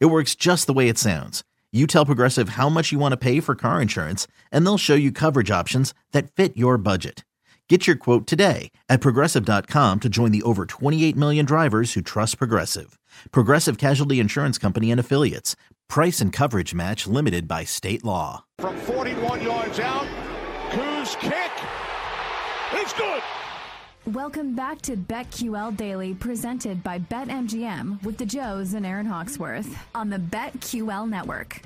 It works just the way it sounds. You tell Progressive how much you want to pay for car insurance, and they'll show you coverage options that fit your budget. Get your quote today at progressive.com to join the over 28 million drivers who trust Progressive. Progressive Casualty Insurance Company and Affiliates. Price and coverage match limited by state law. From 41 yards out, Koo's kick. It's good. Welcome back to BetQL Daily, presented by BetMGM with the Joes and Aaron Hawksworth on the BetQL Network.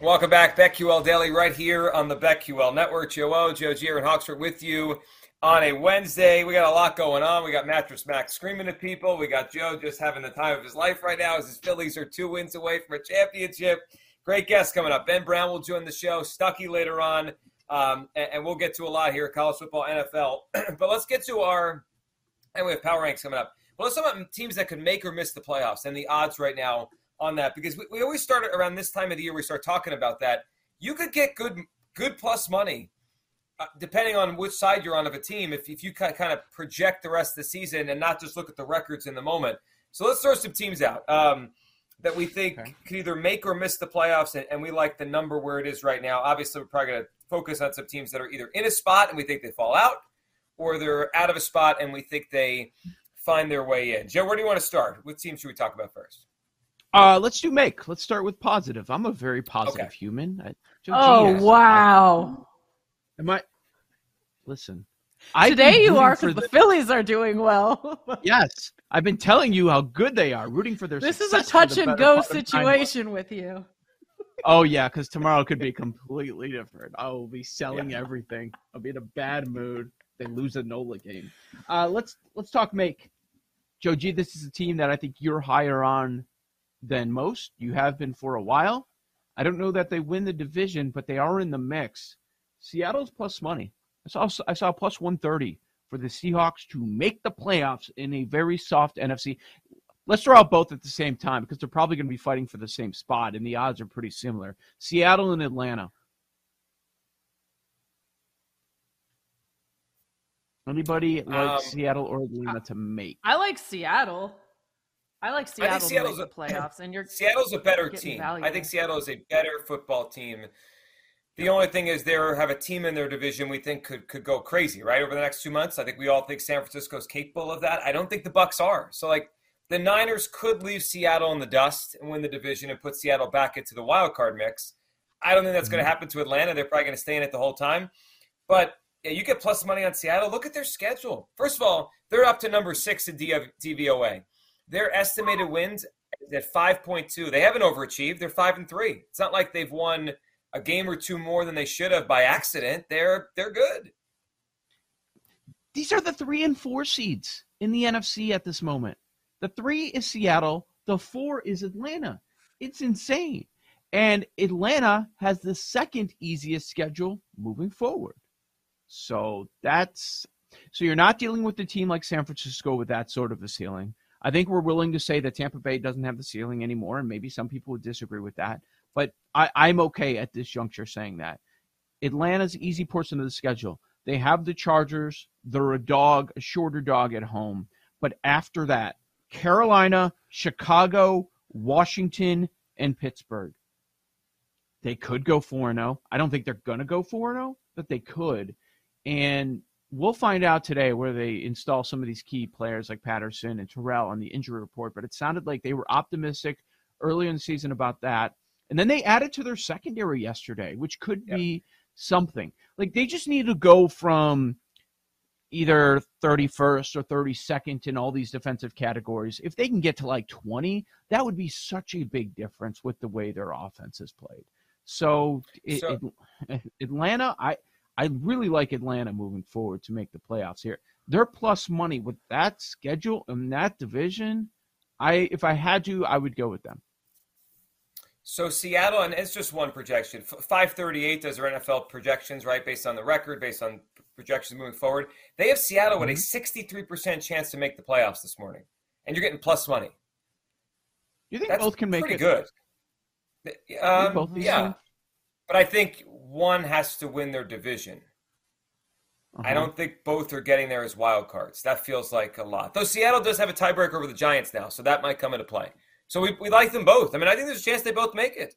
Welcome back, BetQL Daily, right here on the BetQL Network. Joe O, Joe G, Aaron Hawksworth with you on a Wednesday. We got a lot going on. We got Mattress Mac screaming at people. We got Joe just having the time of his life right now as his Phillies are two wins away from a championship. Great guest coming up. Ben Brown will join the show. Stucky later on. Um, and, and, we'll get to a lot here college football, NFL. but let's get to our, and we have power ranks coming up. But let's talk about teams that could make or miss the playoffs and the odds right now on that because we, we always start around this time of the year. We start talking about that. You could get good good plus money uh, depending on which side you're on of a team. If if you kind of project the rest of the season and not just look at the records in the moment. So let's throw some teams out um, that we think okay. could either make or miss the playoffs, and, and we like the number where it is right now. Obviously, we're probably going to focus on some teams that are either in a spot and we think they fall out, or they're out of a spot and we think they find their way in. Joe, where do you want to start? What team should we talk about first? Uh, let's do make. Let's start with positive. I'm a very positive okay. human. I, oh G, wow! Am I? Listen, today you are because the, the Phillies are doing well. yes, I've been telling you how good they are, rooting for their. This is a touch and go situation with you oh yeah, because tomorrow could be completely different. I will be selling yeah. everything. I'll be in a bad mood. They lose a Nola game. Uh, let's let's talk make. Joe G, this is a team that I think you're higher on than most. You have been for a while. I don't know that they win the division, but they are in the mix. Seattle's plus money. I saw I saw plus 130 for the Seahawks to make the playoffs in a very soft NFC. Let's throw out both at the same time because they're probably going to be fighting for the same spot, and the odds are pretty similar. Seattle and Atlanta. Anybody like um, Seattle or Atlanta to make? I like Seattle. I like Seattle I think Seattle's to make the playoffs, and you're Seattle's a better team. Value. I think Seattle is a better football team. The only thing is they have a team in their division we think could could go crazy right over the next two months. I think we all think San Francisco is capable of that. I don't think the Bucks are. So like the Niners could leave Seattle in the dust and win the division and put Seattle back into the wild card mix. I don't think that's going to mm-hmm. happen to Atlanta. They're probably going to stay in it the whole time. But yeah, you get plus money on Seattle. Look at their schedule. First of all, they're up to number six in DVOA. Their estimated wins is at 5.2. They haven't overachieved. They're five and three. It's not like they've won a game or two more than they should have by accident. They're they're good. These are the three and four seeds in the NFC at this moment. The three is Seattle. The four is Atlanta. It's insane. And Atlanta has the second easiest schedule moving forward. So that's so you're not dealing with a team like San Francisco with that sort of a ceiling. I think we're willing to say that Tampa Bay doesn't have the ceiling anymore, and maybe some people would disagree with that. But I, I'm okay at this juncture saying that. Atlanta's easy portion of the schedule. They have the Chargers. They're a dog, a shorter dog at home. But after that, Carolina, Chicago, Washington, and Pittsburgh. They could go 4 0. I don't think they're going to go 4 0, but they could. And we'll find out today where they install some of these key players like Patterson and Terrell on the injury report. But it sounded like they were optimistic early in the season about that. And then they added to their secondary yesterday, which could yep. be something. Like they just need to go from either 31st or 32nd in all these defensive categories. If they can get to like 20, that would be such a big difference with the way their offense is played. So, so it, Atlanta, I I really like Atlanta moving forward to make the playoffs here. They're plus money with that schedule and that division. I if I had to, I would go with them. So Seattle, and it's just one projection. 538 does their NFL projections, right? Based on the record, based on projections moving forward. They have Seattle with mm-hmm. a 63% chance to make the playoffs this morning. And you're getting plus money. You think That's both can make pretty it? good. Um, yeah. But I think one has to win their division. Uh-huh. I don't think both are getting there as wild cards. That feels like a lot. Though Seattle does have a tiebreaker over the Giants now, so that might come into play. So we, we like them both. I mean, I think there's a chance they both make it.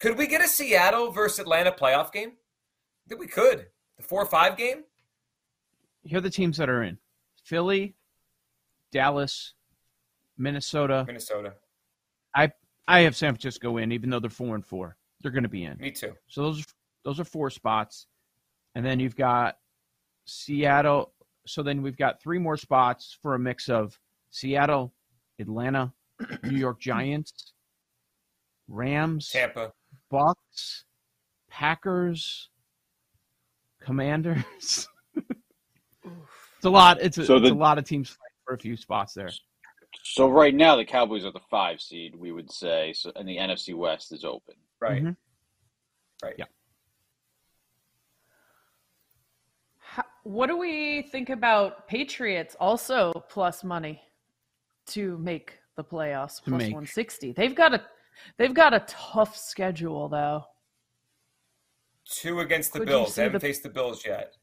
Could we get a Seattle versus Atlanta playoff game? I think we could. The 4 5 game? Here are the teams that are in Philly, Dallas, Minnesota. Minnesota. I I have San Francisco in, even though they're four and four. They're going to be in. Me too. So those those are four spots, and then you've got Seattle. So then we've got three more spots for a mix of Seattle, Atlanta, New York Giants, Rams, Tampa, Bucks, Packers, Commanders. it's a lot. It's a, so the, it's a lot of teams for a few spots there. So right now the Cowboys are the five seed, we would say, so, and the NFC West is open. Right. Mm-hmm. Right. Yeah. How, what do we think about Patriots also plus money to make the playoffs plus 160. They've got a they've got a tough schedule though. Two against the Could Bills. They haven't the... faced the Bills yet,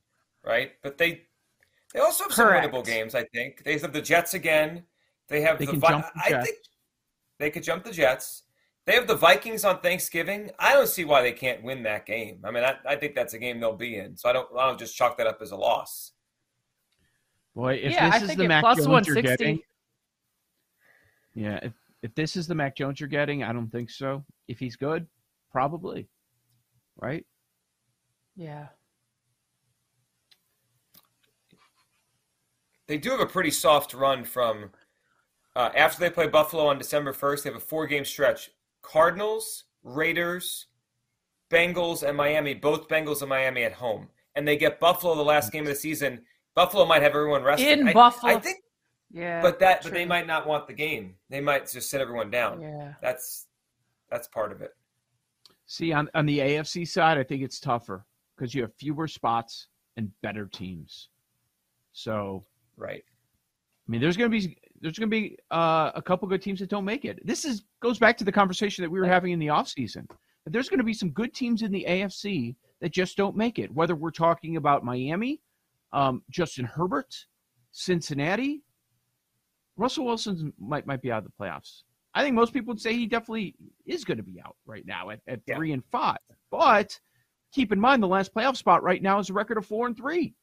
right? But they they also have Correct. some winnable games. I think they have the Jets again. They have they the, can Vi- jump the Jets. I think they could jump the Jets. They have the Vikings on Thanksgiving. I don't see why they can't win that game. I mean, I, I think that's a game they'll be in. So I don't. I don't just chalk that up as a loss. Boy, if yeah, this I is the Mac Jones you're getting, yeah, if if this is the Mac Jones you're getting, I don't think so. If he's good, probably. Right? Yeah. They do have a pretty soft run from uh, after they play Buffalo on December 1st. They have a four game stretch Cardinals, Raiders, Bengals, and Miami, both Bengals and Miami at home. And they get Buffalo the last game of the season. Buffalo might have everyone rested. In I, Buffalo. I think yeah. But that true. but they might not want the game. They might just sit everyone down. Yeah. That's that's part of it. See, on on the AFC side, I think it's tougher because you have fewer spots and better teams. So Right. I mean, there's going to be there's going to be uh, a couple good teams that don't make it. This is goes back to the conversation that we were having in the offseason. There's going to be some good teams in the AFC that just don't make it. Whether we're talking about Miami, um, Justin Herbert, Cincinnati, Russell Wilson might might be out of the playoffs. I think most people would say he definitely is going to be out right now at, at yeah. three and five. But keep in mind the last playoff spot right now is a record of four and three.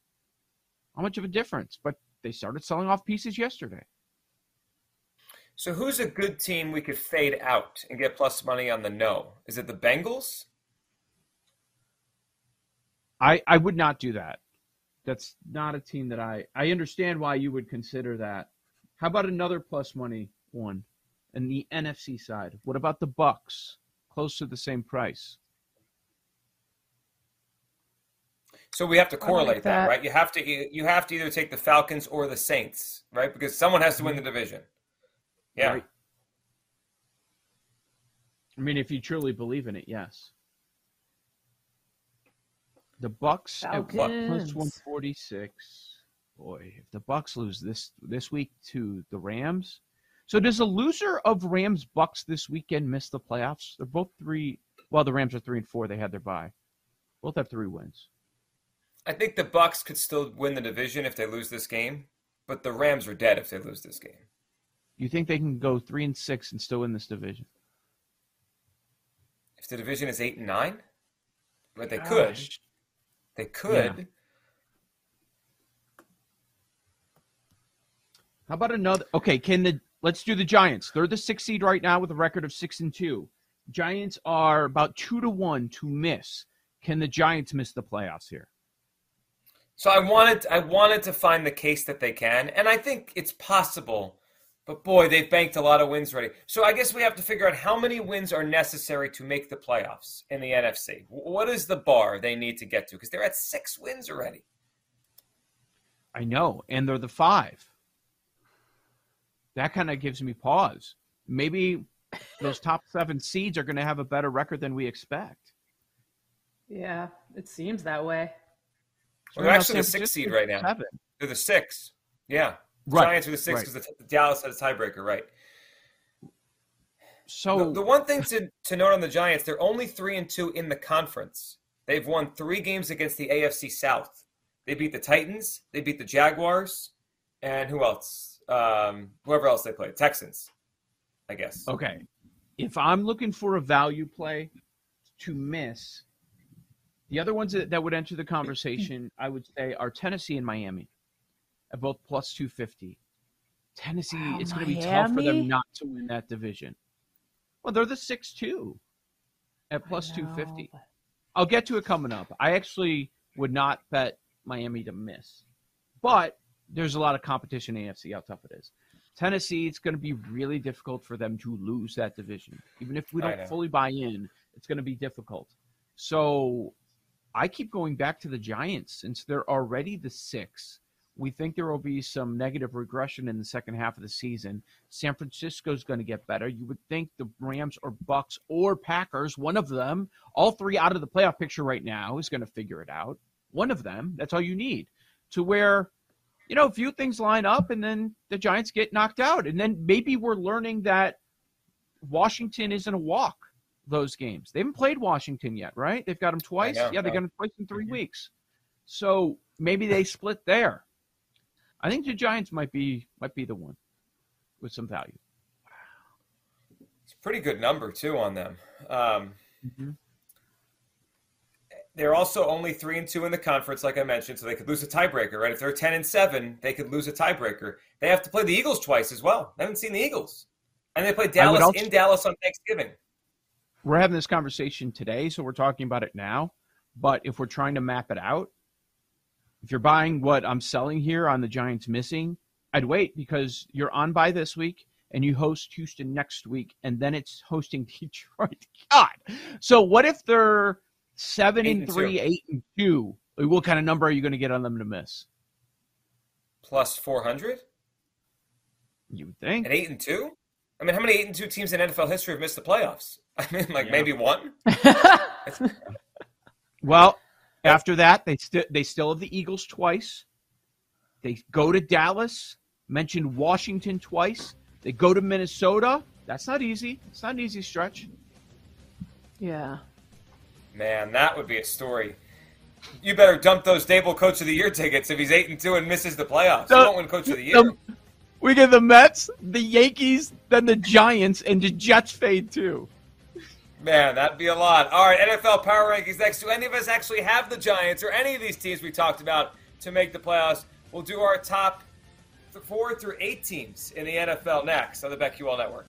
How much of a difference? But they started selling off pieces yesterday. So who's a good team we could fade out and get plus money on the no? Is it the Bengals? I I would not do that. That's not a team that I I understand why you would consider that. How about another plus money one? And the NFC side. What about the Bucks? Close to the same price. So we have to correlate like that. that. right? You have to you have to either take the Falcons or the Saints, right? Because someone has to win the mm-hmm. division. Yeah. Right. I mean, if you truly believe in it, yes. The Bucks Falcons. at plus one forty six boy, if the Bucks lose this this week to the Rams, so does a loser of Rams Bucks this weekend miss the playoffs? They're both three. Well, the Rams are three and four. They had their bye. Both have three wins. I think the Bucks could still win the division if they lose this game, but the Rams are dead if they lose this game. You think they can go three and six and still win this division? If the division is eight and nine, but they Gosh. could. They could. Yeah. How about another? Okay, can the let's do the Giants. They're the sixth seed right now with a record of six and two. Giants are about two to one to miss. Can the Giants miss the playoffs here? So I wanted I wanted to find the case that they can, and I think it's possible. But boy, they've banked a lot of wins already. So I guess we have to figure out how many wins are necessary to make the playoffs in the NFC. What is the bar they need to get to? Because they're at six wins already. I know, and they're the five that kind of gives me pause. Maybe those top seven seeds are going to have a better record than we expect. Yeah, it seems that way. Well, they're actually the sixth seed right now. Seven. They're the six. Yeah. Right. Giants are the six because right. the Dallas has a tiebreaker, right? So the, the, one thing to, to note on the Giants, they're only three and two in the conference. They've won three games against the AFC South. They beat the Titans, they beat the Jaguars, and who else? Um, whoever else they play, Texans, I guess. Okay, if I'm looking for a value play to miss, the other ones that, that would enter the conversation, I would say, are Tennessee and Miami, at both plus two fifty. Tennessee, wow, it's going to be tough for them not to win that division. Well, they're the six two at plus two fifty. I'll get to it coming up. I actually would not bet Miami to miss, but there's a lot of competition in AFC. How tough it is. Tennessee, it's going to be really difficult for them to lose that division. Even if we don't fully buy in, it's going to be difficult. So I keep going back to the Giants since they're already the six. We think there will be some negative regression in the second half of the season. San Francisco's going to get better. You would think the Rams or Bucks or Packers, one of them, all three out of the playoff picture right now, is going to figure it out. One of them, that's all you need. To where, you know, a few things line up and then the Giants get knocked out. And then maybe we're learning that Washington isn't a walk those games. They haven't played Washington yet, right? They've got them twice. yeah, they got them twice in 3 mm-hmm. weeks. So maybe they split there. I think the Giants might be might be the one with some value. Wow. It's a pretty good number too on them. Um, mm-hmm. They're also only three and two in the conference, like I mentioned, so they could lose a tiebreaker, right? If they're ten and seven, they could lose a tiebreaker. They have to play the Eagles twice as well. I haven't seen the Eagles, and they play Dallas also, in Dallas on Thanksgiving. We're having this conversation today, so we're talking about it now. But if we're trying to map it out, if you're buying what I'm selling here on the Giants missing, I'd wait because you're on bye this week and you host Houston next week, and then it's hosting Detroit. God. So what if they're seven eight and three, two. eight and two? What kind of number are you going to get on them to miss? Plus four hundred. You would think. And eight and two. I mean, how many eight and two teams in NFL history have missed the playoffs? I mean, like yeah. maybe one. well, after that, they still they still have the Eagles twice. They go to Dallas. Mentioned Washington twice. They go to Minnesota. That's not easy. It's not an easy stretch. Yeah. Man, that would be a story. You better dump those Daboll Coach of the Year tickets if he's eight and two and misses the playoffs. The, won't win Coach of the Year. The, we get the Mets, the Yankees, then the Giants, and the Jets fade too. Man, that'd be a lot. All right, NFL Power Rankings next. Do any of us actually have the Giants or any of these teams we talked about to make the playoffs? We'll do our top four through eight teams in the NFL next on the BetQL Network.